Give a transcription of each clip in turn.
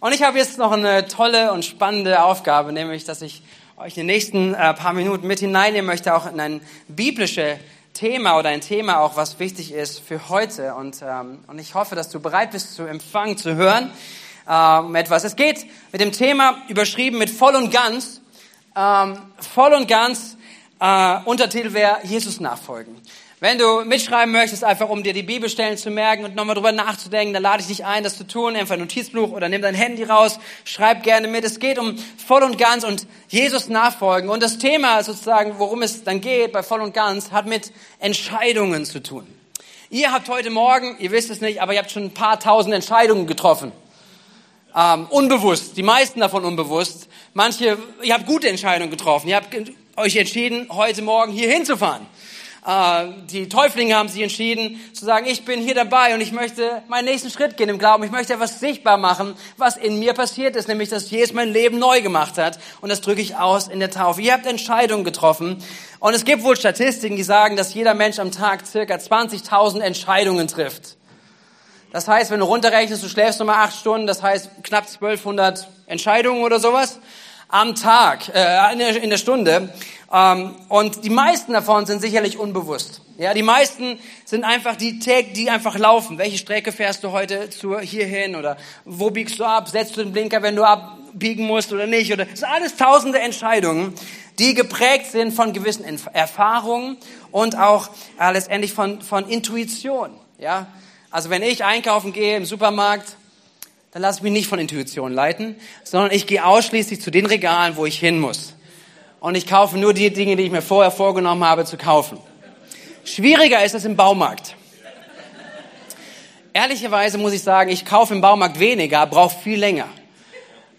Und ich habe jetzt noch eine tolle und spannende Aufgabe, nämlich, dass ich euch in den nächsten äh, paar Minuten mit hineinnehmen möchte, auch in ein biblisches Thema oder ein Thema auch, was wichtig ist für heute. Und, ähm, und ich hoffe, dass du bereit bist zu empfangen, zu hören ähm, etwas. Es geht mit dem Thema überschrieben mit voll und ganz. Ähm, voll und ganz, äh, Untertitel wäre Jesus nachfolgen. Wenn du mitschreiben möchtest, einfach um dir die Bibelstellen zu merken und nochmal drüber nachzudenken, dann lade ich dich ein, das zu tun. Einfach ein Notizbuch oder nimm dein Handy raus, schreib gerne mit. Es geht um voll und ganz und Jesus nachfolgen. Und das Thema sozusagen, worum es dann geht bei voll und ganz, hat mit Entscheidungen zu tun. Ihr habt heute Morgen, ihr wisst es nicht, aber ihr habt schon ein paar tausend Entscheidungen getroffen. Ähm, unbewusst, die meisten davon unbewusst. Manche, ihr habt gute Entscheidungen getroffen. Ihr habt euch entschieden, heute Morgen hier hinzufahren. Äh, die Täuflinge haben sich entschieden zu sagen, ich bin hier dabei und ich möchte meinen nächsten Schritt gehen im Glauben. Ich möchte etwas sichtbar machen, was in mir passiert ist, nämlich, dass Jesus mein Leben neu gemacht hat. Und das drücke ich aus in der Taufe. Ihr habt Entscheidungen getroffen. Und es gibt wohl Statistiken, die sagen, dass jeder Mensch am Tag circa 20.000 Entscheidungen trifft. Das heißt, wenn du runterrechnest, du schläfst nochmal acht Stunden, das heißt knapp 1200 Entscheidungen oder sowas am Tag, äh, in, der, in der Stunde. Ähm, und die meisten davon sind sicherlich unbewusst. Ja, die meisten sind einfach die Tag, die einfach laufen. Welche Strecke fährst du heute zu hierhin oder wo biegst du ab? Setzt du den Blinker, wenn du abbiegen musst oder nicht? Oder das sind alles tausende Entscheidungen, die geprägt sind von gewissen Erfahrungen und auch äh, letztendlich von von Intuition. Ja, also wenn ich einkaufen gehe im Supermarkt, dann lasse ich mich nicht von Intuition leiten, sondern ich gehe ausschließlich zu den Regalen, wo ich hin muss und ich kaufe nur die Dinge, die ich mir vorher vorgenommen habe zu kaufen. Schwieriger ist es im Baumarkt. Ehrlicherweise muss ich sagen, ich kaufe im Baumarkt weniger, brauche viel länger.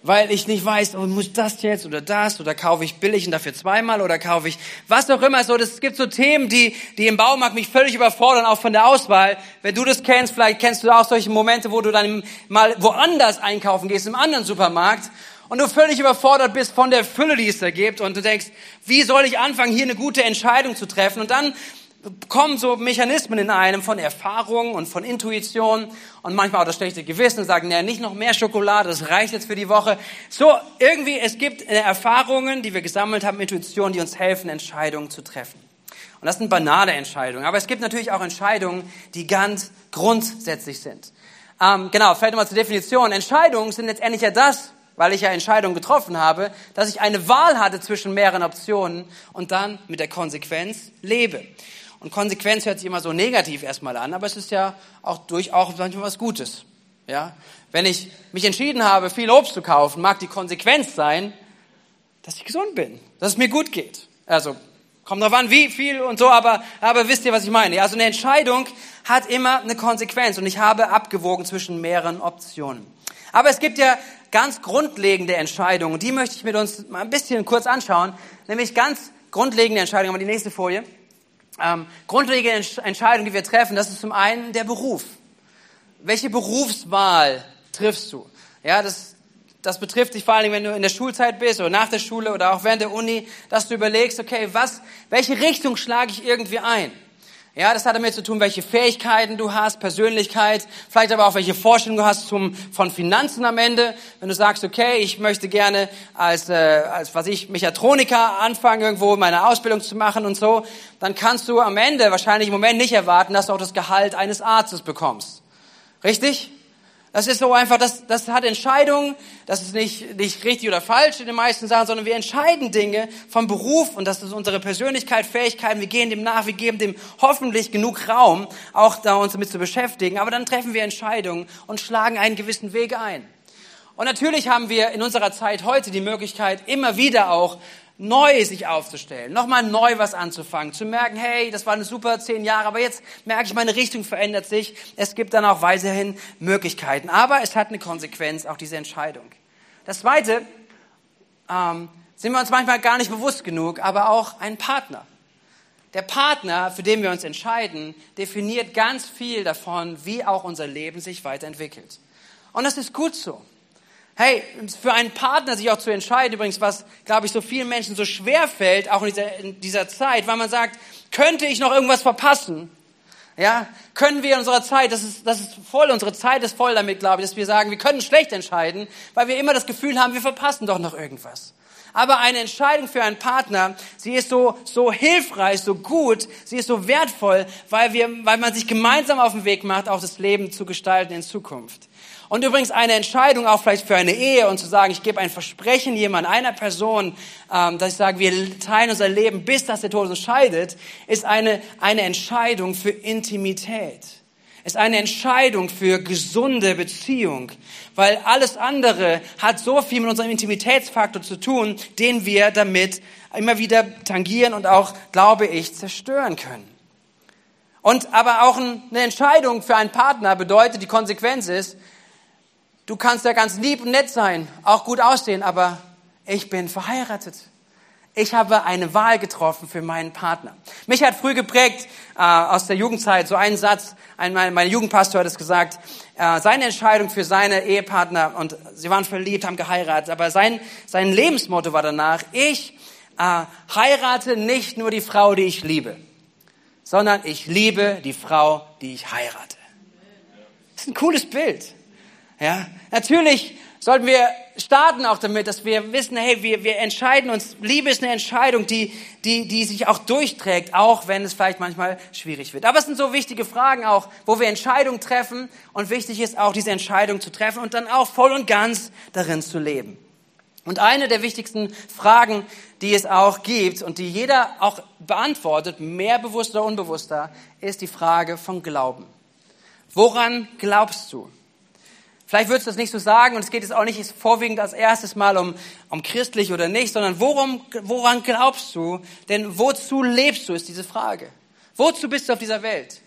Weil ich nicht weiß, oh, muss das jetzt oder das oder kaufe ich billig und dafür zweimal oder kaufe ich was auch immer so. Es gibt so Themen, die, die im Baumarkt mich völlig überfordern, auch von der Auswahl. Wenn du das kennst, vielleicht kennst du auch solche Momente, wo du dann mal woanders einkaufen gehst, im anderen Supermarkt und du völlig überfordert bist von der Fülle, die es da gibt und du denkst, wie soll ich anfangen, hier eine gute Entscheidung zu treffen? Und dann kommen so Mechanismen in einem von Erfahrung und von Intuition und manchmal auch das schlechte Gewissen und sagen, naja, nicht noch mehr Schokolade, das reicht jetzt für die Woche. So, irgendwie, es gibt Erfahrungen, die wir gesammelt haben, Intuitionen, die uns helfen, Entscheidungen zu treffen. Und das sind banale Entscheidungen. Aber es gibt natürlich auch Entscheidungen, die ganz grundsätzlich sind. Ähm, genau, vielleicht nochmal zur Definition. Entscheidungen sind letztendlich ja das, weil ich ja Entscheidungen getroffen habe, dass ich eine Wahl hatte zwischen mehreren Optionen und dann mit der Konsequenz lebe. Und Konsequenz hört sich immer so negativ erstmal an, aber es ist ja auch durchaus manchmal was Gutes. Ja? Wenn ich mich entschieden habe, viel Obst zu kaufen, mag die Konsequenz sein, dass ich gesund bin, dass es mir gut geht. Also, kommt drauf an, wie viel und so, aber, aber wisst ihr, was ich meine? Also eine Entscheidung hat immer eine Konsequenz und ich habe abgewogen zwischen mehreren Optionen. Aber es gibt ja ganz grundlegende Entscheidungen. Die möchte ich mit uns mal ein bisschen kurz anschauen. Nämlich ganz grundlegende Entscheidungen. Aber die nächste Folie. Ähm, grundlegende Entscheidungen, die wir treffen, das ist zum einen der Beruf. Welche Berufswahl triffst du? Ja, das, das betrifft dich vor Dingen, wenn du in der Schulzeit bist oder nach der Schule oder auch während der Uni, dass du überlegst, okay, was, welche Richtung schlage ich irgendwie ein? Ja, das hat damit zu tun, welche Fähigkeiten du hast, Persönlichkeit, vielleicht aber auch welche Vorstellungen du hast zum, von Finanzen am Ende. Wenn du sagst, okay, ich möchte gerne als, äh, als was ich, Mechatroniker anfangen, irgendwo meine Ausbildung zu machen und so, dann kannst du am Ende wahrscheinlich im Moment nicht erwarten, dass du auch das Gehalt eines Arztes bekommst. Richtig? Das ist so einfach, das, das hat Entscheidungen, das ist nicht, nicht richtig oder falsch in den meisten Sachen, sondern wir entscheiden Dinge vom Beruf und das ist unsere Persönlichkeit, Fähigkeiten, wir gehen dem nach, wir geben dem hoffentlich genug Raum, auch da uns damit zu beschäftigen, aber dann treffen wir Entscheidungen und schlagen einen gewissen Weg ein. Und natürlich haben wir in unserer Zeit heute die Möglichkeit, immer wieder auch neu sich aufzustellen, nochmal neu was anzufangen, zu merken, hey, das waren super zehn Jahre, aber jetzt merke ich, meine Richtung verändert sich. Es gibt dann auch weiterhin Möglichkeiten. Aber es hat eine Konsequenz, auch diese Entscheidung. Das Zweite, ähm, sind wir uns manchmal gar nicht bewusst genug, aber auch ein Partner. Der Partner, für den wir uns entscheiden, definiert ganz viel davon, wie auch unser Leben sich weiterentwickelt. Und das ist gut so. Hey, für einen Partner sich auch zu entscheiden, übrigens, was, glaube ich, so vielen Menschen so schwer fällt, auch in dieser, in dieser Zeit, weil man sagt, könnte ich noch irgendwas verpassen? Ja, können wir in unserer Zeit, das ist, das ist voll, unsere Zeit ist voll damit, glaube ich, dass wir sagen, wir können schlecht entscheiden, weil wir immer das Gefühl haben, wir verpassen doch noch irgendwas. Aber eine Entscheidung für einen Partner, sie ist so, so hilfreich, so gut, sie ist so wertvoll, weil wir, weil man sich gemeinsam auf den Weg macht, auch das Leben zu gestalten in Zukunft. Und übrigens eine Entscheidung auch vielleicht für eine Ehe und zu sagen, ich gebe ein Versprechen jemand, einer Person, ähm, dass ich sage, wir teilen unser Leben, bis dass der Tod uns scheidet, ist eine, eine Entscheidung für Intimität. Ist eine Entscheidung für gesunde Beziehung, weil alles andere hat so viel mit unserem Intimitätsfaktor zu tun, den wir damit immer wieder tangieren und auch, glaube ich, zerstören können. Und aber auch eine Entscheidung für einen Partner bedeutet, die Konsequenz ist, Du kannst ja ganz lieb und nett sein, auch gut aussehen, aber ich bin verheiratet. Ich habe eine Wahl getroffen für meinen Partner. Mich hat früh geprägt äh, aus der Jugendzeit so ein Satz, ein, mein, mein Jugendpastor hat es gesagt, äh, seine Entscheidung für seine Ehepartner und sie waren verliebt, haben geheiratet, aber sein, sein Lebensmotto war danach, ich äh, heirate nicht nur die Frau, die ich liebe, sondern ich liebe die Frau, die ich heirate. Das ist ein cooles Bild. Ja, natürlich sollten wir starten auch damit, dass wir wissen, hey, wir, wir entscheiden uns. Liebe ist eine Entscheidung, die, die, die sich auch durchträgt, auch wenn es vielleicht manchmal schwierig wird. Aber es sind so wichtige Fragen auch, wo wir Entscheidungen treffen und wichtig ist auch, diese Entscheidung zu treffen und dann auch voll und ganz darin zu leben. Und eine der wichtigsten Fragen, die es auch gibt und die jeder auch beantwortet, mehr bewusst oder unbewusster, ist die Frage von Glauben. Woran glaubst du? Vielleicht würdest du das nicht so sagen und es geht jetzt auch nicht vorwiegend als erstes Mal um, um christlich oder nicht, sondern worum, woran glaubst du? Denn wozu lebst du, ist diese Frage. Wozu bist du auf dieser Welt?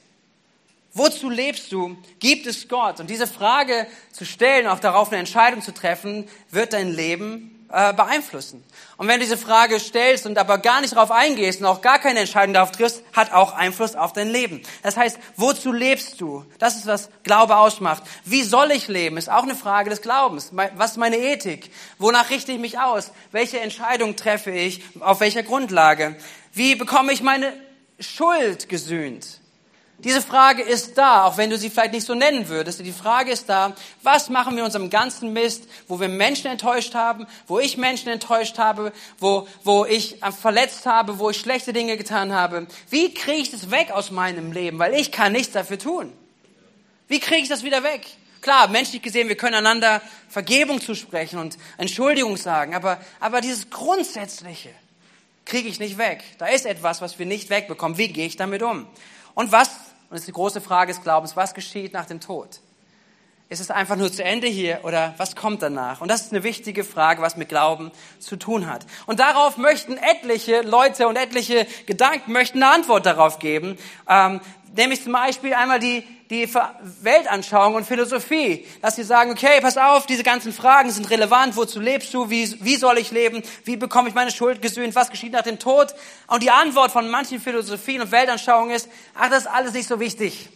Wozu lebst du? Gibt es Gott? Und diese Frage zu stellen, auch darauf eine Entscheidung zu treffen, wird dein Leben äh, beeinflussen. Und wenn du diese Frage stellst und aber gar nicht darauf eingehst und auch gar keine Entscheidung darauf triffst, hat auch Einfluss auf dein Leben. Das heißt, wozu lebst du? Das ist, was Glaube ausmacht. Wie soll ich leben? Ist auch eine Frage des Glaubens. Was ist meine Ethik? Wonach richte ich mich aus? Welche Entscheidung treffe ich? Auf welcher Grundlage? Wie bekomme ich meine Schuld gesühnt? Diese Frage ist da, auch wenn du sie vielleicht nicht so nennen würdest. Die Frage ist da, was machen wir unserem ganzen Mist, wo wir Menschen enttäuscht haben, wo ich Menschen enttäuscht habe, wo, wo ich verletzt habe, wo ich schlechte Dinge getan habe. Wie kriege ich das weg aus meinem Leben? Weil ich kann nichts dafür tun. Wie kriege ich das wieder weg? Klar, menschlich gesehen, wir können einander Vergebung zusprechen und Entschuldigung sagen, aber, aber dieses Grundsätzliche kriege ich nicht weg. Da ist etwas, was wir nicht wegbekommen. Wie gehe ich damit um? Und was und das ist die große Frage des Glaubens. Was geschieht nach dem Tod? Ist es einfach nur zu Ende hier oder was kommt danach? Und das ist eine wichtige Frage, was mit Glauben zu tun hat. Und darauf möchten etliche Leute und etliche Gedanken möchten eine Antwort darauf geben. Ähm, nämlich zum Beispiel einmal die, die Weltanschauung und Philosophie, dass sie sagen, okay, pass auf, diese ganzen Fragen sind relevant, wozu lebst du, wie, wie soll ich leben, wie bekomme ich meine Schuld gesühnt, was geschieht nach dem Tod? Und die Antwort von manchen Philosophien und Weltanschauungen ist, ach, das ist alles nicht so wichtig.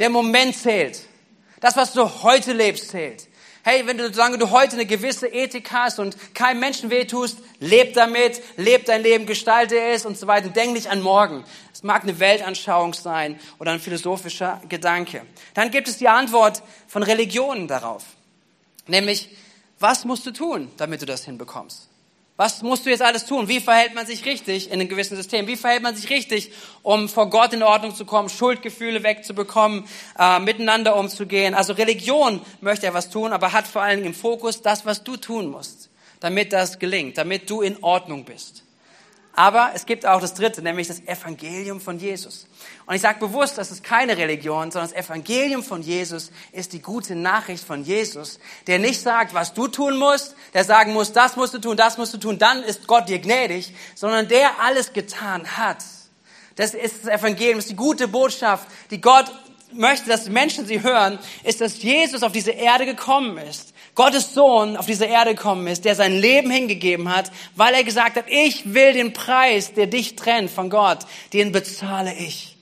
Der Moment zählt. Das, was du heute lebst, zählt. Hey, wenn du, solange du heute eine gewisse Ethik hast und keinem Menschen wehtust, leb damit, leb dein Leben, gestalte es und so weiter. Denk nicht an morgen. Es mag eine Weltanschauung sein oder ein philosophischer Gedanke. Dann gibt es die Antwort von Religionen darauf. Nämlich, was musst du tun, damit du das hinbekommst? Was musst du jetzt alles tun? Wie verhält man sich richtig in einem gewissen System? Wie verhält man sich richtig, um vor Gott in Ordnung zu kommen, Schuldgefühle wegzubekommen, äh, miteinander umzugehen? Also Religion möchte ja was tun, aber hat vor allen Dingen im Fokus das, was du tun musst, damit das gelingt, damit du in Ordnung bist. Aber es gibt auch das Dritte, nämlich das Evangelium von Jesus. Und ich sage bewusst, das ist keine Religion, sondern das Evangelium von Jesus ist die gute Nachricht von Jesus, der nicht sagt, was du tun musst, der sagen muss, das musst du tun, das musst du tun, dann ist Gott dir gnädig, sondern der alles getan hat. Das ist das Evangelium, das ist die gute Botschaft, die Gott möchte, dass die Menschen sie hören, ist, dass Jesus auf diese Erde gekommen ist Gottes Sohn auf diese Erde gekommen ist, der sein Leben hingegeben hat, weil er gesagt hat, ich will den Preis, der dich trennt von Gott, den bezahle ich.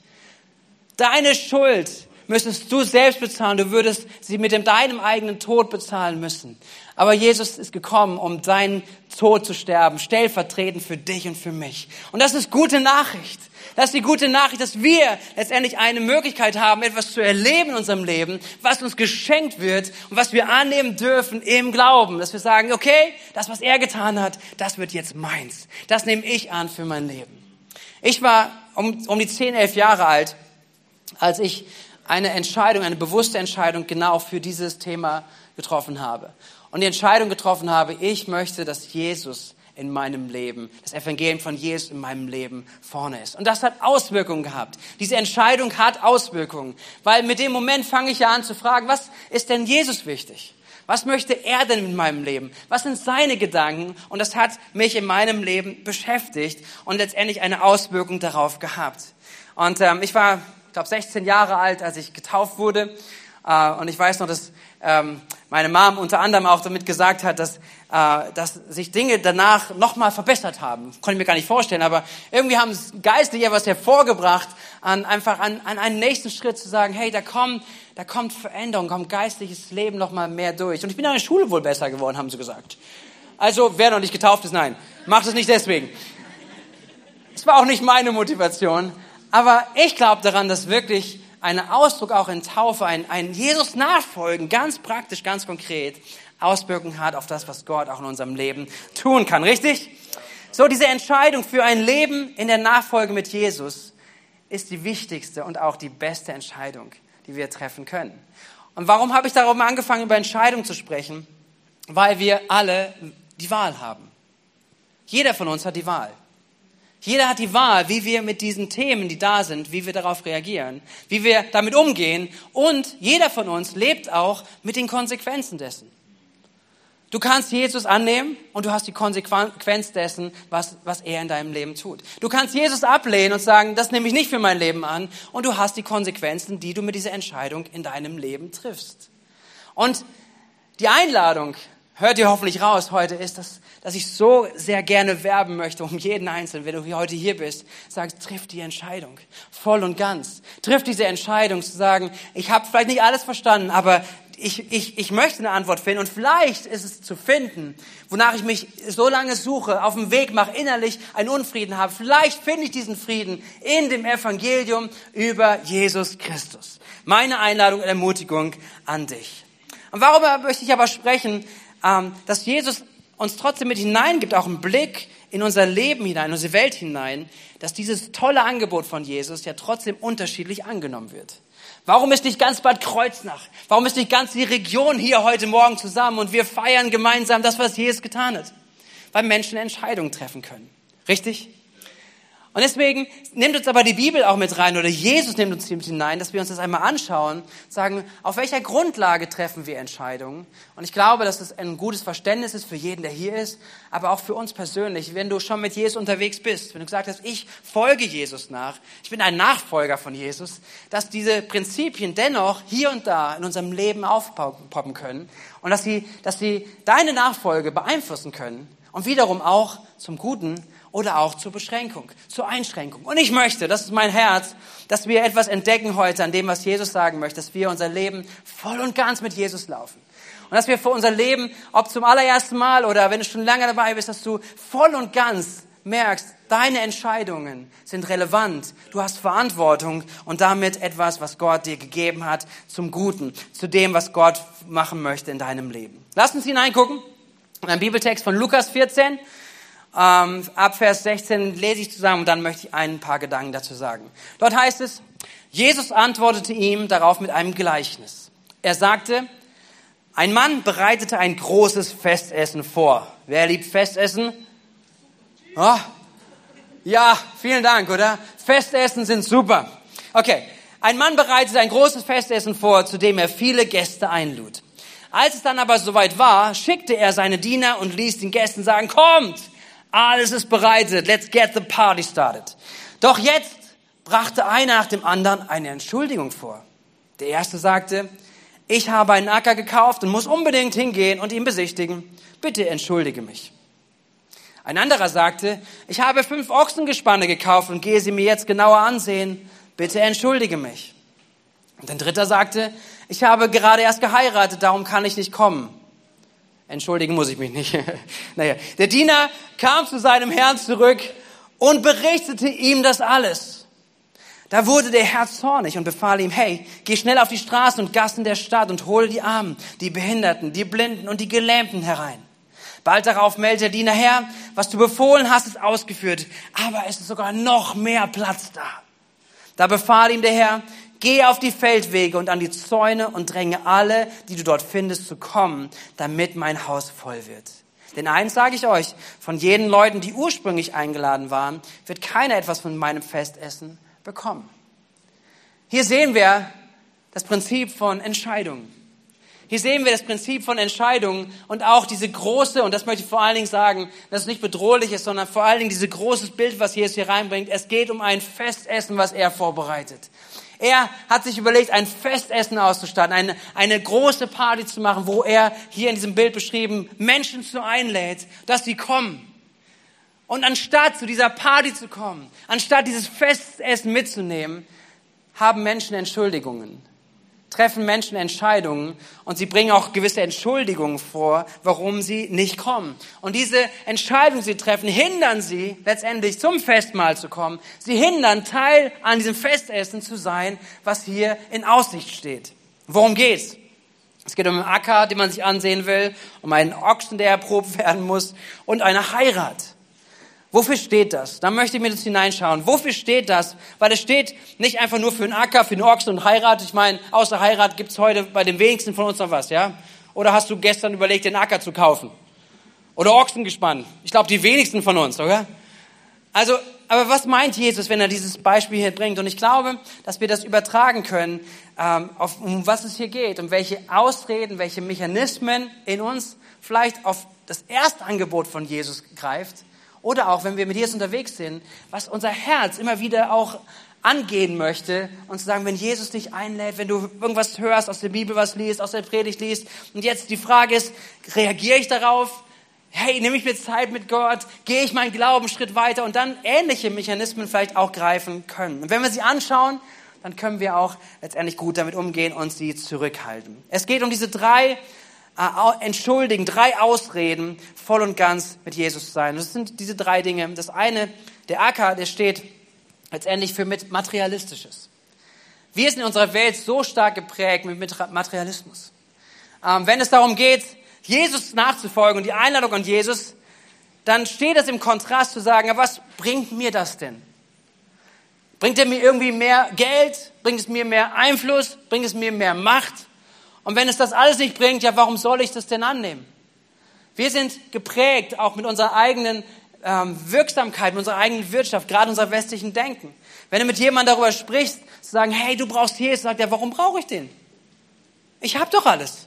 Deine Schuld, müsstest du selbst bezahlen, du würdest sie mit deinem eigenen Tod bezahlen müssen. Aber Jesus ist gekommen, um deinen Tod zu sterben, stellvertretend für dich und für mich. Und das ist gute Nachricht. Das ist die gute Nachricht, dass wir letztendlich eine Möglichkeit haben, etwas zu erleben in unserem Leben, was uns geschenkt wird und was wir annehmen dürfen im Glauben. Dass wir sagen, okay, das, was er getan hat, das wird jetzt meins. Das nehme ich an für mein Leben. Ich war um, um die 10, 11 Jahre alt, als ich eine Entscheidung, eine bewusste Entscheidung genau für dieses Thema getroffen habe. Und die Entscheidung getroffen habe, ich möchte, dass Jesus in meinem Leben, das Evangelium von Jesus in meinem Leben vorne ist. Und das hat Auswirkungen gehabt. Diese Entscheidung hat Auswirkungen, weil mit dem Moment fange ich ja an zu fragen, was ist denn Jesus wichtig? Was möchte er denn in meinem Leben? Was sind seine Gedanken? Und das hat mich in meinem Leben beschäftigt und letztendlich eine Auswirkung darauf gehabt. Und ähm, ich war, ich glaube, 16 Jahre alt, als ich getauft wurde. Äh, und ich weiß noch, dass ähm, meine Mom unter anderem auch damit gesagt hat, dass, äh, dass sich Dinge danach nochmal verbessert haben. Konnte ich mir gar nicht vorstellen, aber irgendwie haben es geistlich etwas hervorgebracht, an, einfach an, an einen nächsten Schritt zu sagen, hey, da kommt, da kommt Veränderung, kommt geistliches Leben nochmal mehr durch. Und ich bin an der Schule wohl besser geworden, haben sie gesagt. Also, wer noch nicht getauft ist, nein, macht es nicht deswegen. Es war auch nicht meine Motivation, aber ich glaube daran, dass wirklich ein Ausdruck auch in Taufe, ein, ein Jesus nachfolgen, ganz praktisch, ganz konkret, Auswirkungen hat auf das, was Gott auch in unserem Leben tun kann. Richtig? So, diese Entscheidung für ein Leben in der Nachfolge mit Jesus ist die wichtigste und auch die beste Entscheidung, die wir treffen können. Und warum habe ich darum angefangen, über Entscheidungen zu sprechen? Weil wir alle die Wahl haben. Jeder von uns hat die Wahl. Jeder hat die Wahl, wie wir mit diesen Themen, die da sind, wie wir darauf reagieren, wie wir damit umgehen. Und jeder von uns lebt auch mit den Konsequenzen dessen. Du kannst Jesus annehmen und du hast die Konsequenz dessen, was, was er in deinem Leben tut. Du kannst Jesus ablehnen und sagen, das nehme ich nicht für mein Leben an und du hast die Konsequenzen, die du mit dieser Entscheidung in deinem Leben triffst. Und die Einladung, hört ihr hoffentlich raus heute, ist, dass dass ich so sehr gerne werben möchte um jeden Einzelnen, wenn du heute hier bist, sagst, triff die Entscheidung, voll und ganz. Triff diese Entscheidung zu sagen, ich habe vielleicht nicht alles verstanden, aber ich, ich, ich möchte eine Antwort finden und vielleicht ist es zu finden, wonach ich mich so lange suche, auf dem Weg mache, innerlich einen Unfrieden habe. Vielleicht finde ich diesen Frieden in dem Evangelium über Jesus Christus. Meine Einladung und Ermutigung an dich. Und warum möchte ich aber sprechen, dass Jesus uns trotzdem mit hineingibt, auch einen Blick in unser Leben hinein, in unsere Welt hinein, dass dieses tolle Angebot von Jesus ja trotzdem unterschiedlich angenommen wird. Warum ist nicht ganz Bad Kreuznach? Warum ist nicht ganz die Region hier heute Morgen zusammen und wir feiern gemeinsam das, was Jesus getan hat? Weil Menschen Entscheidungen treffen können. Richtig? Und deswegen nimmt uns aber die Bibel auch mit rein oder Jesus nimmt uns mit hinein, dass wir uns das einmal anschauen, sagen, auf welcher Grundlage treffen wir Entscheidungen. Und ich glaube, dass es ein gutes Verständnis ist für jeden, der hier ist, aber auch für uns persönlich, wenn du schon mit Jesus unterwegs bist, wenn du gesagt hast, ich folge Jesus nach, ich bin ein Nachfolger von Jesus, dass diese Prinzipien dennoch hier und da in unserem Leben aufpoppen können und dass sie, dass sie deine Nachfolge beeinflussen können und wiederum auch zum Guten oder auch zur Beschränkung, zur Einschränkung. Und ich möchte, das ist mein Herz, dass wir etwas entdecken heute an dem, was Jesus sagen möchte, dass wir unser Leben voll und ganz mit Jesus laufen. Und dass wir für unser Leben, ob zum allerersten Mal oder wenn du schon lange dabei bist, dass du voll und ganz merkst, deine Entscheidungen sind relevant. Du hast Verantwortung und damit etwas, was Gott dir gegeben hat, zum Guten, zu dem, was Gott machen möchte in deinem Leben. Lass uns hineingucken. Ein Bibeltext von Lukas 14, ähm, ab Vers 16 lese ich zusammen und dann möchte ich ein paar Gedanken dazu sagen. Dort heißt es, Jesus antwortete ihm darauf mit einem Gleichnis. Er sagte, ein Mann bereitete ein großes Festessen vor. Wer liebt Festessen? Oh, ja, vielen Dank, oder? Festessen sind super. Okay, ein Mann bereitete ein großes Festessen vor, zu dem er viele Gäste einlud. Als es dann aber soweit war, schickte er seine Diener und ließ den Gästen sagen, kommt, alles ist bereitet. Let's get the party started. Doch jetzt brachte einer nach dem anderen eine Entschuldigung vor. Der erste sagte, ich habe einen Acker gekauft und muss unbedingt hingehen und ihn besichtigen. Bitte entschuldige mich. Ein anderer sagte, ich habe fünf Ochsengespanne gekauft und gehe sie mir jetzt genauer ansehen. Bitte entschuldige mich. Und ein dritter sagte, ich habe gerade erst geheiratet, darum kann ich nicht kommen. Entschuldigen muss ich mich nicht. naja, der Diener kam zu seinem Herrn zurück und berichtete ihm das alles. Da wurde der Herr zornig und befahl ihm, hey, geh schnell auf die Straßen und Gassen der Stadt und hole die Armen, die Behinderten, die Blinden und die Gelähmten herein. Bald darauf meldet der Diener, Herr, was du befohlen hast, ist ausgeführt, aber es ist sogar noch mehr Platz da. Da befahl ihm der Herr, geh auf die Feldwege und an die Zäune und dränge alle, die du dort findest, zu kommen, damit mein Haus voll wird. Denn eins sage ich euch, von jenen Leuten, die ursprünglich eingeladen waren, wird keiner etwas von meinem Festessen bekommen. Hier sehen wir das Prinzip von Entscheidungen. Hier sehen wir das Prinzip von Entscheidungen und auch diese große, und das möchte ich vor allen Dingen sagen, dass es nicht bedrohlich ist, sondern vor allen Dingen dieses große Bild, was Jesus hier reinbringt. Es geht um ein Festessen, was er vorbereitet. Er hat sich überlegt, ein Festessen auszustatten, eine, eine große Party zu machen, wo er hier in diesem Bild beschrieben Menschen zu einlädt, dass sie kommen. Und anstatt zu dieser Party zu kommen, anstatt dieses Festessen mitzunehmen, haben Menschen Entschuldigungen treffen Menschen Entscheidungen und sie bringen auch gewisse Entschuldigungen vor, warum sie nicht kommen. Und diese Entscheidungen, sie treffen, hindern sie letztendlich zum Festmahl zu kommen. Sie hindern Teil an diesem Festessen zu sein, was hier in Aussicht steht. Worum geht's? Es geht um einen Acker, den man sich ansehen will, um einen Ochsen, der erprobt werden muss und eine Heirat. Wofür steht das? Da möchte ich mir das hineinschauen. Wofür steht das? Weil es steht nicht einfach nur für einen Acker, für einen Ochsen und Heirat. Ich meine, außer Heirat gibt's heute bei den wenigsten von uns noch was, ja? Oder hast du gestern überlegt, den Acker zu kaufen? Oder Ochsen gespannt? Ich glaube, die wenigsten von uns, oder? Also, aber was meint Jesus, wenn er dieses Beispiel hier bringt? Und ich glaube, dass wir das übertragen können, ähm, auf, um was es hier geht, um welche Ausreden, welche Mechanismen in uns vielleicht auf das Erstangebot von Jesus greift oder auch, wenn wir mit Jesus unterwegs sind, was unser Herz immer wieder auch angehen möchte und zu sagen, wenn Jesus dich einlädt, wenn du irgendwas hörst, aus der Bibel was liest, aus der Predigt liest und jetzt die Frage ist, reagiere ich darauf? Hey, nehme ich mir Zeit mit Gott? Gehe ich meinen Glauben einen Schritt weiter? Und dann ähnliche Mechanismen vielleicht auch greifen können. Und wenn wir sie anschauen, dann können wir auch letztendlich gut damit umgehen und sie zurückhalten. Es geht um diese drei entschuldigen, drei Ausreden, voll und ganz mit Jesus sein. Das sind diese drei Dinge. Das eine, der Acker, der steht letztendlich für mit Materialistisches. Wir sind in unserer Welt so stark geprägt mit Materialismus. Ähm, wenn es darum geht, Jesus nachzufolgen und die Einladung an Jesus, dann steht das im Kontrast zu sagen, was bringt mir das denn? Bringt er mir irgendwie mehr Geld? Bringt es mir mehr Einfluss? Bringt es mir mehr Macht? Und wenn es das alles nicht bringt, ja, warum soll ich das denn annehmen? Wir sind geprägt auch mit unserer eigenen ähm, Wirksamkeit, mit unserer eigenen Wirtschaft, gerade unserer westlichen Denken. Wenn du mit jemandem darüber sprichst, zu sagen, hey, du brauchst Jesus, sagt er, warum brauche ich den? Ich habe doch alles.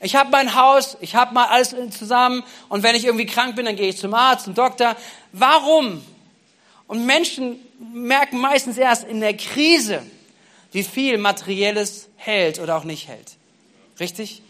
Ich habe mein Haus, ich habe mal alles zusammen und wenn ich irgendwie krank bin, dann gehe ich zum Arzt, zum Doktor. Warum? Und Menschen merken meistens erst in der Krise, wie viel Materielles hält oder auch nicht hält. Richtig?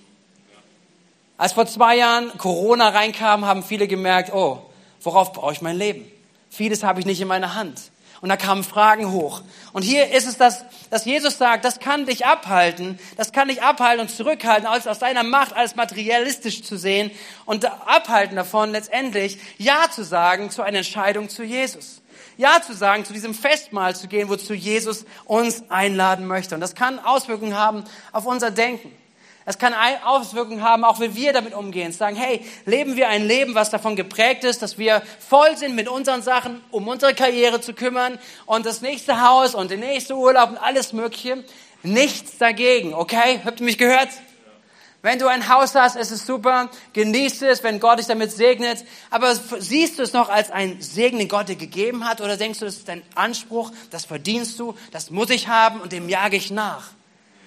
Als vor zwei Jahren Corona reinkam, haben viele gemerkt, oh, worauf brauche ich mein Leben? Vieles habe ich nicht in meiner Hand. Und da kamen Fragen hoch. Und hier ist es, dass, dass Jesus sagt, das kann dich abhalten, das kann dich abhalten und zurückhalten, als aus deiner Macht alles materialistisch zu sehen und abhalten davon, letztendlich Ja zu sagen zu einer Entscheidung zu Jesus. Ja zu sagen, zu diesem Festmahl zu gehen, wozu Jesus uns einladen möchte. Und das kann Auswirkungen haben auf unser Denken. Es kann Auswirkungen haben, auch wenn wir damit umgehen. Sagen, hey, leben wir ein Leben, was davon geprägt ist, dass wir voll sind mit unseren Sachen, um unsere Karriere zu kümmern und das nächste Haus und den nächsten Urlaub und alles Mögliche. Nichts dagegen, okay? Habt ihr mich gehört? Wenn du ein Haus hast, ist es super, genießt es, wenn Gott dich damit segnet. Aber siehst du es noch als ein Segen, den Gott dir gegeben hat? Oder denkst du, das ist dein Anspruch, das verdienst du, das muss ich haben und dem jage ich nach?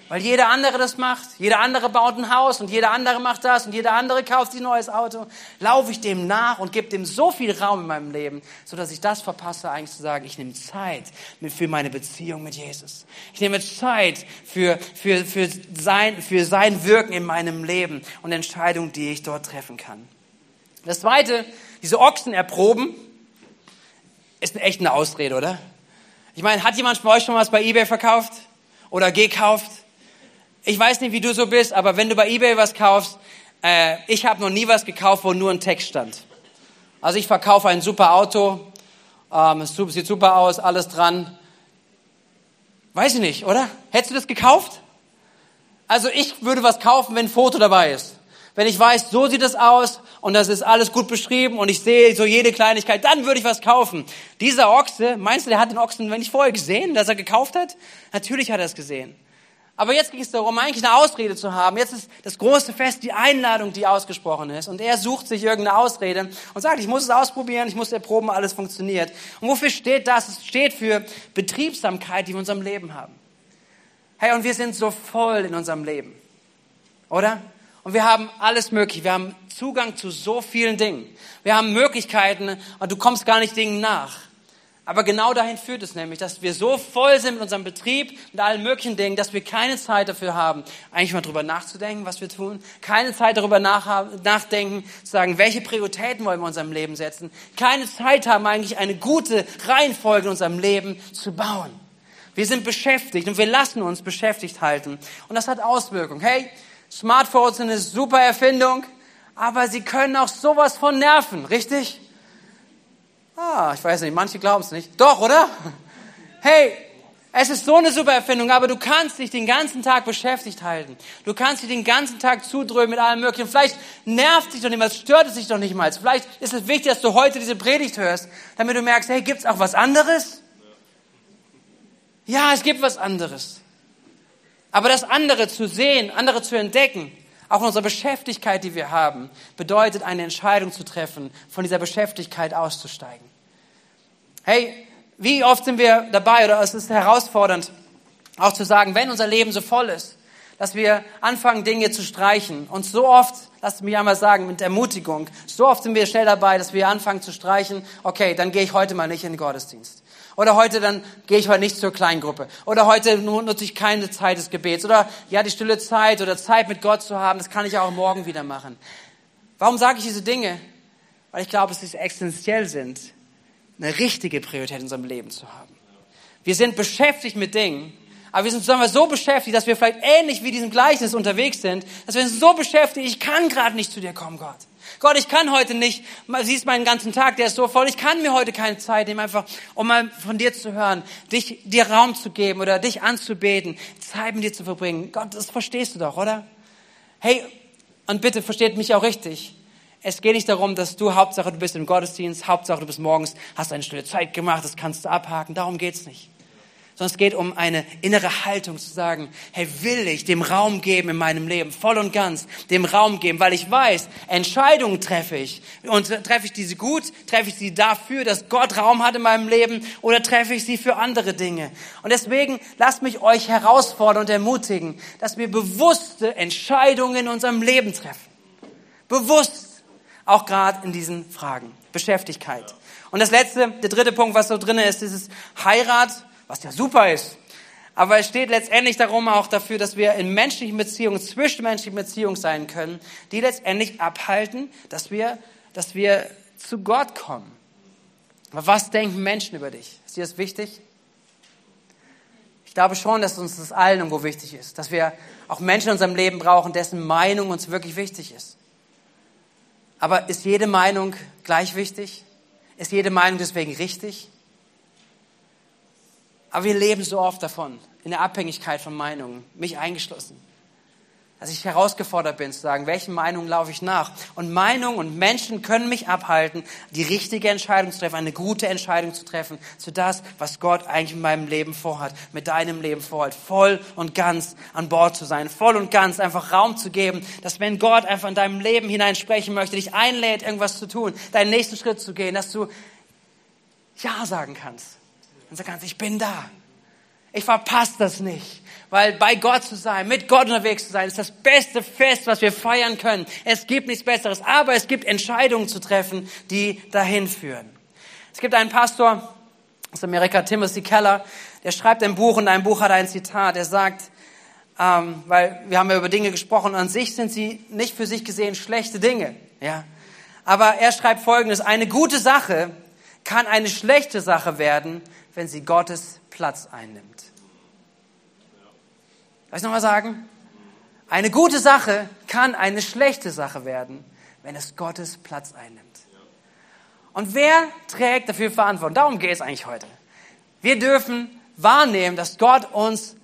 Weil jeder andere das macht, jeder andere baut ein Haus und jeder andere macht das und jeder andere kauft sich ein neues Auto, laufe ich dem nach und gebe dem so viel Raum in meinem Leben, so dass ich das verpasse, eigentlich zu sagen, ich nehme Zeit für meine Beziehung mit Jesus. Ich nehme Zeit für, für, für, sein, für sein Wirken in meinem Leben und Entscheidungen, die ich dort treffen kann. Das zweite, diese Ochsen erproben, ist echt eine Ausrede, oder? Ich meine, hat jemand von euch schon was bei eBay verkauft? oder gekauft? Ich weiß nicht, wie du so bist, aber wenn du bei eBay was kaufst, äh, ich habe noch nie was gekauft, wo nur ein Text stand. Also ich verkaufe ein super Auto, ähm, es sieht super aus, alles dran. Weiß ich nicht, oder? Hättest du das gekauft? Also ich würde was kaufen, wenn ein Foto dabei ist. Wenn ich weiß, so sieht es aus und das ist alles gut beschrieben und ich sehe so jede Kleinigkeit, dann würde ich was kaufen. Dieser Ochse, meinst du, der hat den Ochsen wenn ich vorher gesehen, dass er gekauft hat? Natürlich hat er es gesehen. Aber jetzt ging es darum, eigentlich eine Ausrede zu haben. Jetzt ist das große Fest die Einladung, die ausgesprochen ist. Und er sucht sich irgendeine Ausrede und sagt, ich muss es ausprobieren, ich muss erproben, alles funktioniert. Und wofür steht das? Es steht für Betriebsamkeit, die wir in unserem Leben haben. Hey, und wir sind so voll in unserem Leben. Oder? Und wir haben alles möglich. Wir haben Zugang zu so vielen Dingen. Wir haben Möglichkeiten und du kommst gar nicht Dingen nach. Aber genau dahin führt es nämlich, dass wir so voll sind mit unserem Betrieb, mit allen möglichen Dingen, dass wir keine Zeit dafür haben, eigentlich mal drüber nachzudenken, was wir tun. Keine Zeit darüber nachdenken, zu sagen, welche Prioritäten wollen wir in unserem Leben setzen. Keine Zeit haben, eigentlich eine gute Reihenfolge in unserem Leben zu bauen. Wir sind beschäftigt und wir lassen uns beschäftigt halten. Und das hat Auswirkungen. Hey, Smartphones sind eine super Erfindung, aber sie können auch sowas von nerven, richtig? Ah, ich weiß nicht, manche glauben es nicht. Doch, oder? Hey, es ist so eine super Erfindung, aber du kannst dich den ganzen Tag beschäftigt halten. Du kannst dich den ganzen Tag zudröhnen mit allem Möglichen. Vielleicht nervt dich doch nicht mal, stört es dich doch nicht mal. Vielleicht ist es wichtig, dass du heute diese Predigt hörst, damit du merkst, hey, gibt's auch was anderes? Ja, es gibt was anderes. Aber das andere zu sehen, andere zu entdecken, auch in unserer Beschäftigkeit, die wir haben, bedeutet eine Entscheidung zu treffen, von dieser Beschäftigkeit auszusteigen. Hey, wie oft sind wir dabei, oder es ist herausfordernd, auch zu sagen, wenn unser Leben so voll ist, dass wir anfangen, Dinge zu streichen. Und so oft, lasst mich einmal sagen, mit Ermutigung, so oft sind wir schnell dabei, dass wir anfangen zu streichen, okay, dann gehe ich heute mal nicht in den Gottesdienst. Oder heute dann gehe ich heute nicht zur Kleingruppe. Oder heute nutze ich keine Zeit des Gebets. Oder ja, die stille Zeit oder Zeit mit Gott zu haben, das kann ich auch morgen wieder machen. Warum sage ich diese Dinge? Weil ich glaube, dass sie essentiell sind, eine richtige Priorität in unserem Leben zu haben. Wir sind beschäftigt mit Dingen, aber wir sind wir, so beschäftigt, dass wir vielleicht ähnlich wie diesem Gleichnis unterwegs sind, dass wir sind so beschäftigt, ich kann gerade nicht zu dir kommen, Gott. Gott, ich kann heute nicht, siehst meinen ganzen Tag, der ist so voll, ich kann mir heute keine Zeit nehmen, einfach um mal von dir zu hören, dich, dir Raum zu geben oder dich anzubeten, Zeit mit dir zu verbringen. Gott, das verstehst du doch, oder? Hey, und bitte versteht mich auch richtig. Es geht nicht darum, dass du Hauptsache du bist im Gottesdienst, Hauptsache du bist morgens, hast eine stille Zeit gemacht, das kannst du abhaken. Darum geht's nicht sondern es geht um eine innere Haltung zu sagen, hey, will ich dem Raum geben in meinem Leben, voll und ganz dem Raum geben, weil ich weiß, Entscheidungen treffe ich. Und treffe ich diese gut, treffe ich sie dafür, dass Gott Raum hat in meinem Leben oder treffe ich sie für andere Dinge. Und deswegen lasst mich euch herausfordern und ermutigen, dass wir bewusste Entscheidungen in unserem Leben treffen. Bewusst, auch gerade in diesen Fragen. Beschäftigkeit. Und das letzte, der dritte Punkt, was so drin ist, ist Heirat was ja super ist. Aber es steht letztendlich darum auch dafür, dass wir in menschlichen Beziehungen, zwischenmenschlichen Beziehungen sein können, die letztendlich abhalten, dass wir, dass wir zu Gott kommen. Aber was denken Menschen über dich? Ist dir das wichtig? Ich glaube schon, dass uns das allen irgendwo wichtig ist, dass wir auch Menschen in unserem Leben brauchen, dessen Meinung uns wirklich wichtig ist. Aber ist jede Meinung gleich wichtig? Ist jede Meinung deswegen richtig? Aber wir leben so oft davon, in der Abhängigkeit von Meinungen, mich eingeschlossen. Dass ich herausgefordert bin zu sagen, welchen Meinungen laufe ich nach. Und Meinungen und Menschen können mich abhalten, die richtige Entscheidung zu treffen, eine gute Entscheidung zu treffen, zu das, was Gott eigentlich in meinem Leben vorhat, mit deinem Leben vorhat, voll und ganz an Bord zu sein, voll und ganz einfach Raum zu geben, dass wenn Gott einfach in deinem Leben hineinsprechen möchte, dich einlädt, irgendwas zu tun, deinen nächsten Schritt zu gehen, dass du Ja sagen kannst und sag ganz, ich bin da. Ich verpasse das nicht. Weil bei Gott zu sein, mit Gott unterwegs zu sein, ist das beste Fest, was wir feiern können. Es gibt nichts Besseres, aber es gibt Entscheidungen zu treffen, die dahin führen. Es gibt einen Pastor aus Amerika, Timothy Keller, der schreibt ein Buch und ein Buch hat ein Zitat. Er sagt, ähm, weil wir haben ja über Dinge gesprochen, an sich sind sie nicht für sich gesehen schlechte Dinge. Ja. Aber er schreibt Folgendes, eine gute Sache kann eine schlechte Sache werden, wenn sie Gottes Platz einnimmt. Soll ich nochmal sagen? Eine gute Sache kann eine schlechte Sache werden, wenn es Gottes Platz einnimmt. Und wer trägt dafür Verantwortung? Darum geht es eigentlich heute. Wir dürfen wahrnehmen, dass Gott uns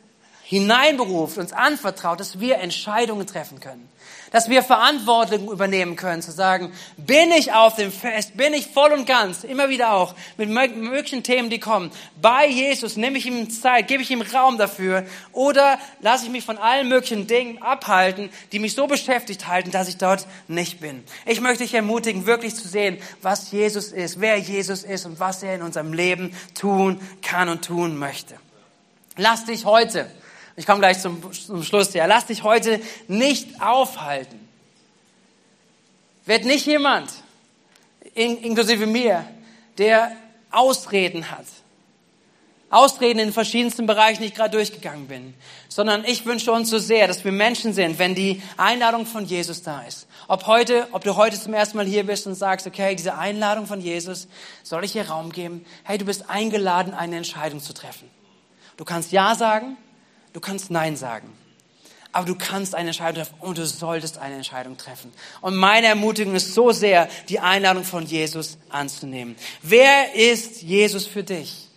hineinberuft, uns anvertraut, dass wir Entscheidungen treffen können dass wir Verantwortung übernehmen können, zu sagen, bin ich auf dem Fest, bin ich voll und ganz, immer wieder auch, mit möglichen Themen, die kommen, bei Jesus, nehme ich ihm Zeit, gebe ich ihm Raum dafür, oder lasse ich mich von allen möglichen Dingen abhalten, die mich so beschäftigt halten, dass ich dort nicht bin. Ich möchte dich ermutigen, wirklich zu sehen, was Jesus ist, wer Jesus ist und was er in unserem Leben tun kann und tun möchte. Lass dich heute ich komme gleich zum, zum Schluss. Ja, lass dich heute nicht aufhalten. Wird nicht jemand, in, inklusive mir, der Ausreden hat. Ausreden in verschiedensten Bereichen, die ich gerade durchgegangen bin. Sondern ich wünsche uns so sehr, dass wir Menschen sind, wenn die Einladung von Jesus da ist. Ob heute, ob du heute zum ersten Mal hier bist und sagst, okay, diese Einladung von Jesus, soll ich hier Raum geben? Hey, du bist eingeladen, eine Entscheidung zu treffen. Du kannst Ja sagen Du kannst Nein sagen. Aber du kannst eine Entscheidung treffen und du solltest eine Entscheidung treffen. Und meine Ermutigung ist so sehr, die Einladung von Jesus anzunehmen. Wer ist Jesus für dich?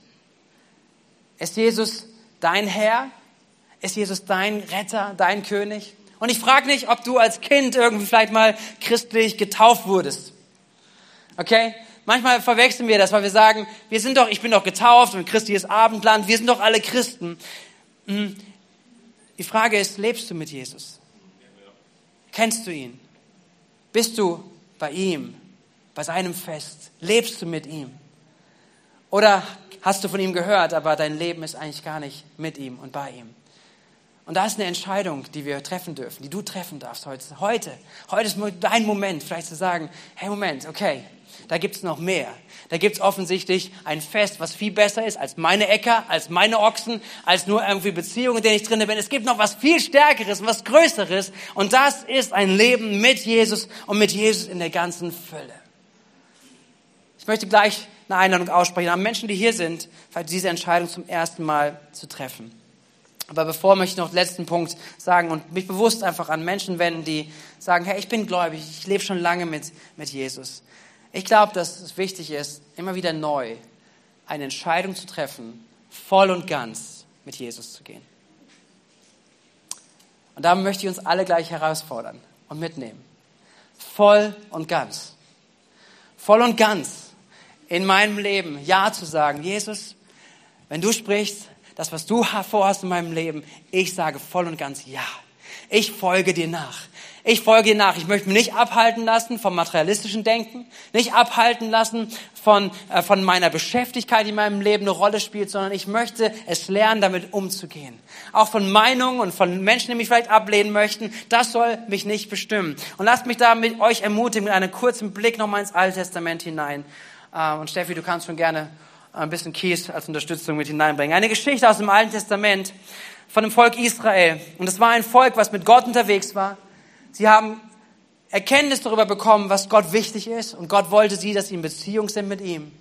Ist Jesus dein Herr? Ist Jesus dein Retter, dein König? Und ich frage nicht, ob du als Kind irgendwie vielleicht mal christlich getauft wurdest. Okay? Manchmal verwechseln wir das, weil wir sagen, wir sind doch, ich bin doch getauft und christliches Abendland, wir sind doch alle Christen. Hm. Die Frage ist, lebst du mit Jesus? Kennst du ihn? Bist du bei ihm, bei seinem Fest? Lebst du mit ihm? Oder hast du von ihm gehört, aber dein Leben ist eigentlich gar nicht mit ihm und bei ihm? Und da ist eine Entscheidung, die wir treffen dürfen, die du treffen darfst. Heute, heute ist dein Moment, vielleicht zu sagen, hey Moment, okay, da gibt's noch mehr. Da gibt's offensichtlich ein Fest, was viel besser ist als meine Äcker, als meine Ochsen, als nur irgendwie Beziehungen, in denen ich drin bin. Es gibt noch was viel Stärkeres, was Größeres. Und das ist ein Leben mit Jesus und mit Jesus in der ganzen Fülle. Ich möchte gleich eine Einladung aussprechen an Menschen, die hier sind, diese Entscheidung zum ersten Mal zu treffen. Aber bevor möchte ich noch den letzten Punkt sagen und mich bewusst einfach an Menschen wenden, die sagen, hey, ich bin gläubig, ich lebe schon lange mit, mit Jesus. Ich glaube, dass es wichtig ist, immer wieder neu eine Entscheidung zu treffen, voll und ganz mit Jesus zu gehen. Und da möchte ich uns alle gleich herausfordern und mitnehmen. Voll und ganz. Voll und ganz in meinem Leben Ja zu sagen. Jesus, wenn du sprichst, das, was du vorhast in meinem Leben, ich sage voll und ganz Ja. Ich folge dir nach. Ich folge dir nach. Ich möchte mich nicht abhalten lassen vom materialistischen Denken, nicht abhalten lassen von, äh, von meiner Beschäftigkeit, die in meinem Leben eine Rolle spielt, sondern ich möchte es lernen, damit umzugehen. Auch von Meinungen und von Menschen, die mich vielleicht ablehnen möchten, das soll mich nicht bestimmen. Und lasst mich da mit euch ermutigen, mit einem kurzen Blick nochmal ins Alte Testament hinein. Äh, und Steffi, du kannst schon gerne ein bisschen Kies als Unterstützung mit hineinbringen. Eine Geschichte aus dem Alten Testament von dem Volk Israel. Und es war ein Volk, was mit Gott unterwegs war Sie haben Erkenntnis darüber bekommen, was Gott wichtig ist. Und Gott wollte sie, dass sie in Beziehung sind mit ihm.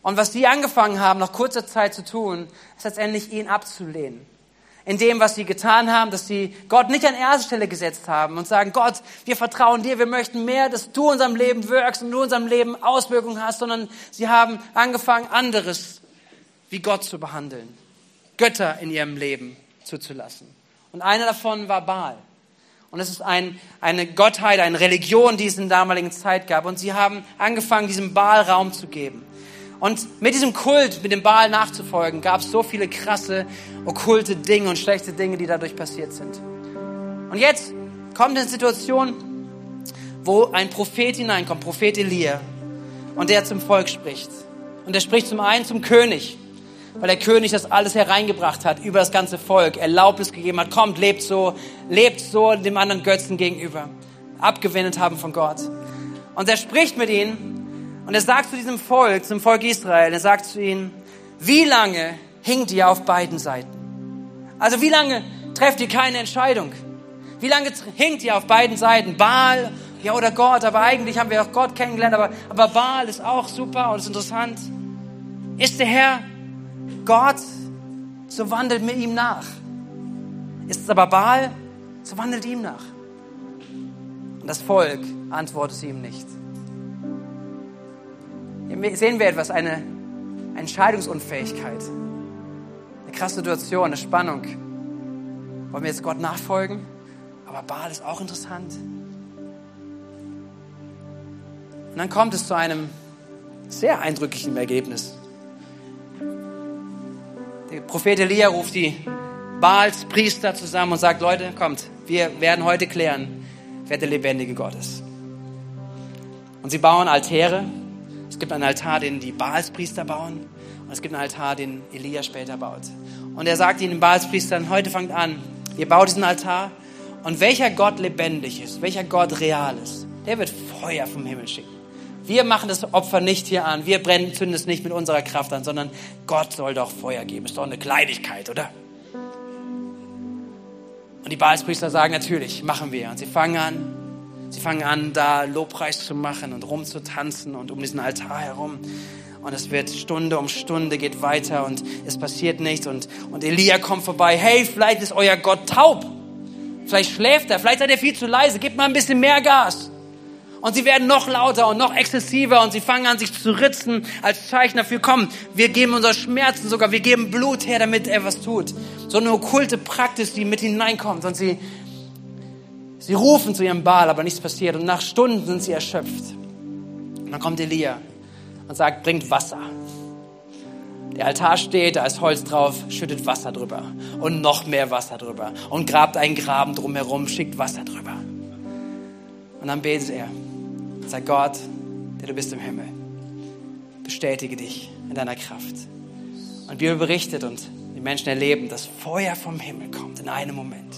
Und was sie angefangen haben, nach kurzer Zeit zu tun, ist letztendlich ihn abzulehnen. In dem, was sie getan haben, dass sie Gott nicht an erste Stelle gesetzt haben und sagen, Gott, wir vertrauen dir, wir möchten mehr, dass du in unserem Leben wirkst und du unserem Leben Auswirkungen hast, sondern sie haben angefangen, anderes wie Gott zu behandeln. Götter in ihrem Leben zuzulassen. Und einer davon war Baal. Und es ist ein, eine Gottheit, eine Religion, die es in der damaligen Zeit gab. Und sie haben angefangen, diesem Baal Raum zu geben. Und mit diesem Kult, mit dem Baal nachzufolgen, gab es so viele krasse, okkulte Dinge und schlechte Dinge, die dadurch passiert sind. Und jetzt kommt eine Situation, wo ein Prophet hineinkommt, Prophet Elia, und der zum Volk spricht. Und er spricht zum einen zum König weil der König das alles hereingebracht hat über das ganze Volk, Erlaubnis gegeben hat, kommt, lebt so, lebt so dem anderen Götzen gegenüber, abgewendet haben von Gott. Und er spricht mit ihnen und er sagt zu diesem Volk, zum Volk Israel, er sagt zu ihnen, wie lange hinkt ihr auf beiden Seiten? Also wie lange trefft ihr keine Entscheidung? Wie lange hinkt ihr auf beiden Seiten? Baal, ja oder Gott, aber eigentlich haben wir auch Gott kennengelernt, aber, aber Baal ist auch super und ist interessant. Ist der Herr Gott, so wandelt mit ihm nach. ist es aber Baal, so wandelt ihm nach. Und das Volk antwortet ihm nicht. Hier sehen wir etwas, eine Entscheidungsunfähigkeit, eine krasse Situation, eine Spannung. Wollen wir jetzt Gott nachfolgen? Aber Baal ist auch interessant. Und dann kommt es zu einem sehr eindrücklichen Ergebnis. Der Prophet Elia ruft die Baals Priester zusammen und sagt, Leute, kommt, wir werden heute klären, wer der lebendige Gott ist. Und sie bauen Altäre. Es gibt einen Altar, den die Baals Priester bauen. Und es gibt einen Altar, den Elia später baut. Und er sagt ihnen, Baals Priestern, heute fangt an, ihr baut diesen Altar. Und welcher Gott lebendig ist, welcher Gott real ist, der wird Feuer vom Himmel schicken. Wir machen das Opfer nicht hier an. Wir brennen, zünden es nicht mit unserer Kraft an, sondern Gott soll doch Feuer geben. Ist doch eine Kleinigkeit, oder? Und die Baalspriester sagen, natürlich, machen wir. Und sie fangen an, sie fangen an, da Lobpreis zu machen und rumzutanzen und um diesen Altar herum. Und es wird Stunde um Stunde geht weiter und es passiert nichts. Und, und Elia kommt vorbei. Hey, vielleicht ist euer Gott taub. Vielleicht schläft er. Vielleicht seid ihr viel zu leise. Gebt mal ein bisschen mehr Gas. Und sie werden noch lauter und noch exzessiver und sie fangen an, sich zu ritzen als Zeichen dafür, komm, wir geben unser Schmerzen sogar, wir geben Blut her, damit er was tut. So eine okkulte Praxis, die mit hineinkommt und sie, sie rufen zu ihrem Baal, aber nichts passiert und nach Stunden sind sie erschöpft. Und dann kommt Elia und sagt, bringt Wasser. Der Altar steht, da ist Holz drauf, schüttet Wasser drüber und noch mehr Wasser drüber und grabt einen Graben drumherum, schickt Wasser drüber. Und dann betet er. Sag Gott, der du bist im Himmel, bestätige dich in deiner Kraft. Und Bibel berichtet und die Menschen erleben, dass Feuer vom Himmel kommt in einem Moment.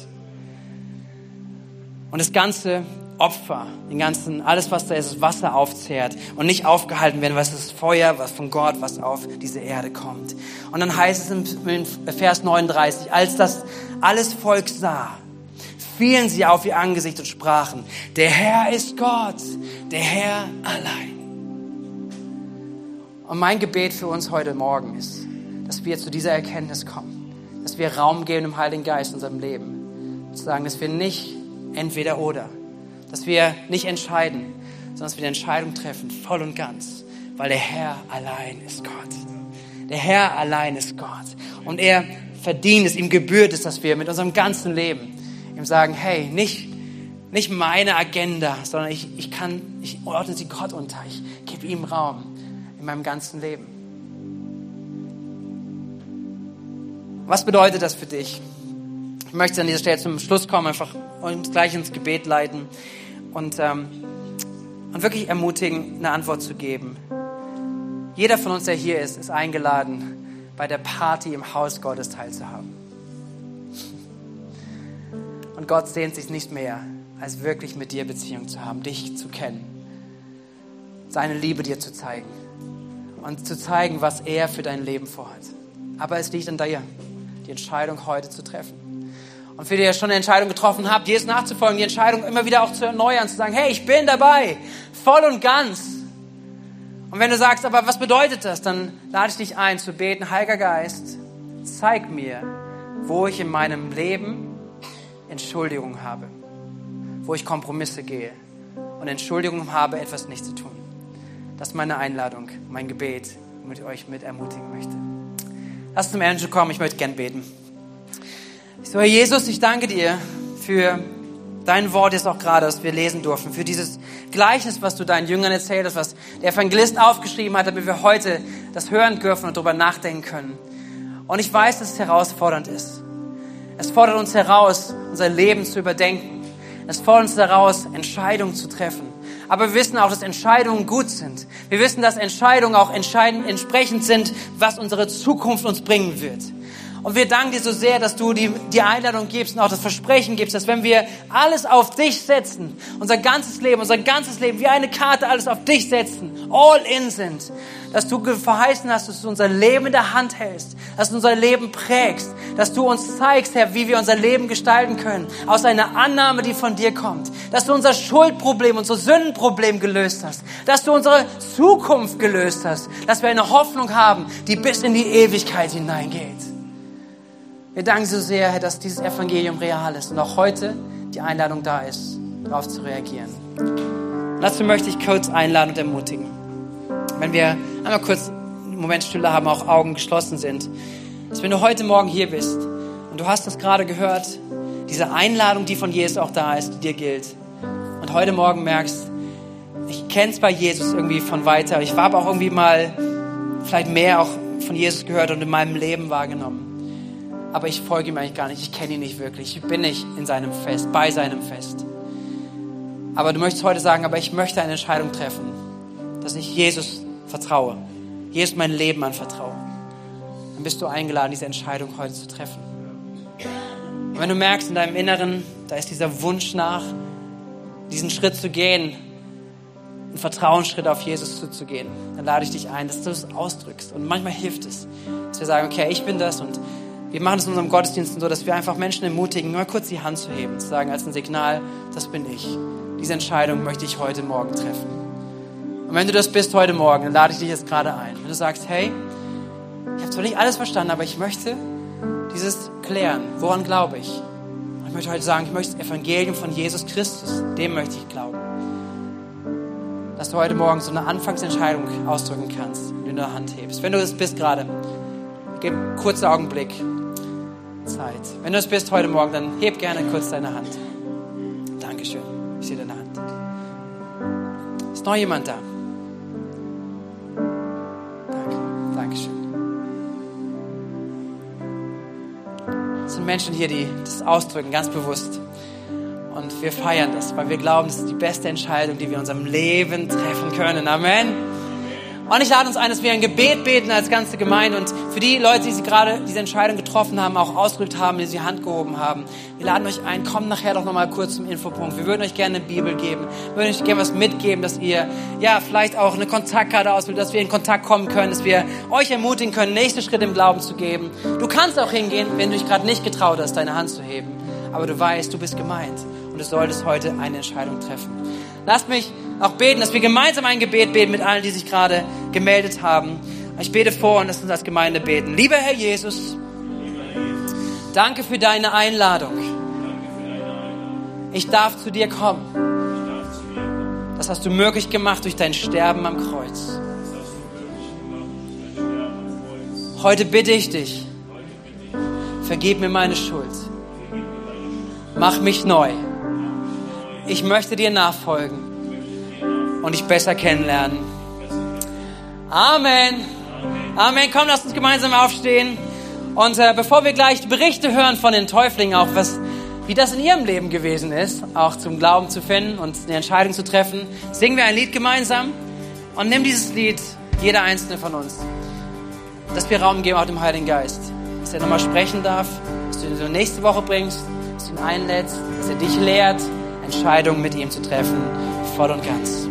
Und das ganze Opfer, den ganzen, alles was da ist, das Wasser aufzehrt und nicht aufgehalten werden, was ist Feuer, was von Gott, was auf diese Erde kommt. Und dann heißt es in Vers 39, als das alles Volk sah, fielen sie auf ihr Angesicht und sprachen, der Herr ist Gott, der Herr allein. Und mein Gebet für uns heute Morgen ist, dass wir zu dieser Erkenntnis kommen, dass wir Raum geben im Heiligen Geist in unserem Leben. Zu sagen, dass wir nicht entweder oder, dass wir nicht entscheiden, sondern dass wir die Entscheidung treffen, voll und ganz, weil der Herr allein ist Gott. Der Herr allein ist Gott. Und er verdient es, ihm gebührt es, dass wir mit unserem ganzen Leben ihm sagen, hey, nicht, nicht meine Agenda, sondern ich, ich kann, ich ordne sie Gott unter. Ich gebe ihm Raum in meinem ganzen Leben. Was bedeutet das für dich? Ich möchte an dieser Stelle zum Schluss kommen, einfach uns gleich ins Gebet leiten und, ähm, und wirklich ermutigen, eine Antwort zu geben. Jeder von uns, der hier ist, ist eingeladen, bei der Party im Haus Gottes teilzuhaben. Und Gott sehnt sich nicht mehr, als wirklich mit dir Beziehung zu haben, dich zu kennen, seine Liebe dir zu zeigen und zu zeigen, was er für dein Leben vorhat. Aber es liegt an dir, die Entscheidung heute zu treffen. Und für die ihr schon eine Entscheidung getroffen habt, Jesus nachzufolgen, die Entscheidung immer wieder auch zu erneuern, zu sagen, hey, ich bin dabei, voll und ganz. Und wenn du sagst, aber was bedeutet das, dann lade ich dich ein zu beten, Heiliger Geist, zeig mir, wo ich in meinem Leben Entschuldigung habe, wo ich Kompromisse gehe und Entschuldigung habe, etwas nicht zu tun. Das ist meine Einladung, mein Gebet, womit ich euch mit ermutigen möchte. Lass zum Ende kommen, ich möchte gern beten. So, Herr Jesus, ich danke dir für dein Wort jetzt auch gerade, das wir lesen durften, für dieses Gleichnis, was du deinen Jüngern erzählt hast, was der Evangelist aufgeschrieben hat, damit wir heute das hören dürfen und darüber nachdenken können. Und ich weiß, dass es herausfordernd ist. Es fordert uns heraus, unser Leben zu überdenken. Es fordert uns heraus, Entscheidungen zu treffen. Aber wir wissen auch, dass Entscheidungen gut sind. Wir wissen, dass Entscheidungen auch entsprechend sind, was unsere Zukunft uns bringen wird. Und wir danken dir so sehr, dass du die, die Einladung gibst und auch das Versprechen gibst, dass wenn wir alles auf dich setzen, unser ganzes Leben, unser ganzes Leben wie eine Karte alles auf dich setzen, all in sind, dass du verheißen hast, dass du unser Leben in der Hand hältst, dass du unser Leben prägst, dass du uns zeigst, Herr, wie wir unser Leben gestalten können, aus einer Annahme, die von dir kommt, dass du unser Schuldproblem, unser Sündenproblem gelöst hast, dass du unsere Zukunft gelöst hast, dass wir eine Hoffnung haben, die bis in die Ewigkeit hineingeht. Wir danken so sehr, Herr, dass dieses Evangelium real ist und auch heute die Einladung da ist, darauf zu reagieren. Dazu möchte ich kurz einladen und ermutigen. Wenn wir einmal kurz einen Moment Stille haben, auch Augen geschlossen sind, dass wenn du heute Morgen hier bist und du hast das gerade gehört, diese Einladung, die von Jesus auch da ist, die dir gilt, und heute Morgen merkst, ich kenne es bei Jesus irgendwie von weiter, ich war aber auch irgendwie mal vielleicht mehr auch von Jesus gehört und in meinem Leben wahrgenommen. Aber ich folge ihm eigentlich gar nicht, ich kenne ihn nicht wirklich, ich bin nicht in seinem Fest, bei seinem Fest. Aber du möchtest heute sagen, aber ich möchte eine Entscheidung treffen, dass ich Jesus vertraue, Jesus mein Leben anvertraue. Dann bist du eingeladen, diese Entscheidung heute zu treffen. Und wenn du merkst in deinem Inneren, da ist dieser Wunsch nach, diesen Schritt zu gehen, einen Vertrauensschritt auf Jesus zuzugehen, dann lade ich dich ein, dass du es ausdrückst. Und manchmal hilft es, dass wir sagen, okay, ich bin das und wir machen es in unserem Gottesdienst so, dass wir einfach Menschen ermutigen, nur kurz die Hand zu heben, zu sagen als ein Signal, das bin ich. Diese Entscheidung möchte ich heute Morgen treffen. Und wenn du das bist heute Morgen, dann lade ich dich jetzt gerade ein. Wenn du sagst, hey, ich habe zwar nicht alles verstanden, aber ich möchte dieses klären. Woran glaube ich? Ich möchte heute sagen, ich möchte das Evangelium von Jesus Christus, dem möchte ich glauben dass du heute Morgen so eine Anfangsentscheidung ausdrücken kannst, wenn du eine Hand hebst. Wenn du es bist gerade, gib einen kurzen Augenblick Zeit. Wenn du es bist heute Morgen, dann heb gerne kurz deine Hand. Dankeschön. Ich sehe deine Hand. Ist noch jemand da? Danke. Dankeschön. Es sind Menschen hier, die das ausdrücken, ganz bewusst. Und wir feiern das, weil wir glauben, das ist die beste Entscheidung, die wir in unserem Leben treffen können. Amen. Und ich lade uns ein, dass wir ein Gebet beten als ganze Gemeinde und für die Leute, die sie gerade diese Entscheidung getroffen haben, auch ausgedrückt haben, die sie Hand gehoben haben, wir laden euch ein, kommt nachher doch nochmal kurz zum Infopunkt. Wir würden euch gerne eine Bibel geben, wir würden euch gerne was mitgeben, dass ihr, ja, vielleicht auch eine Kontaktkarte auswählt, dass wir in Kontakt kommen können, dass wir euch ermutigen können, nächste Schritte im Glauben zu geben. Du kannst auch hingehen, wenn du dich gerade nicht getraut hast, deine Hand zu heben, aber du weißt, du bist gemeint und du solltest heute eine Entscheidung treffen. Lasst mich auch beten, dass wir gemeinsam ein Gebet beten mit allen, die sich gerade gemeldet haben. Ich bete vor und lass uns als Gemeinde beten. Lieber Herr Jesus, danke für deine Einladung. Ich darf zu dir kommen. Das hast du möglich gemacht durch dein Sterben am Kreuz. Heute bitte ich dich, vergib mir meine Schuld. Mach mich neu. Ich möchte dir nachfolgen und dich besser kennenlernen. Amen. Amen. Komm, lass uns gemeinsam aufstehen. Und äh, bevor wir gleich Berichte hören von den Täuflingen, auch was, wie das in ihrem Leben gewesen ist, auch zum Glauben zu finden und eine Entscheidung zu treffen, singen wir ein Lied gemeinsam und nimm dieses Lied, jeder einzelne von uns, dass wir Raum geben auch dem Heiligen Geist, dass er nochmal sprechen darf, dass du ihn so nächste Woche bringst, dass du ihn einlädst, dass er dich lehrt, Entscheidungen mit ihm zu treffen, voll und ganz.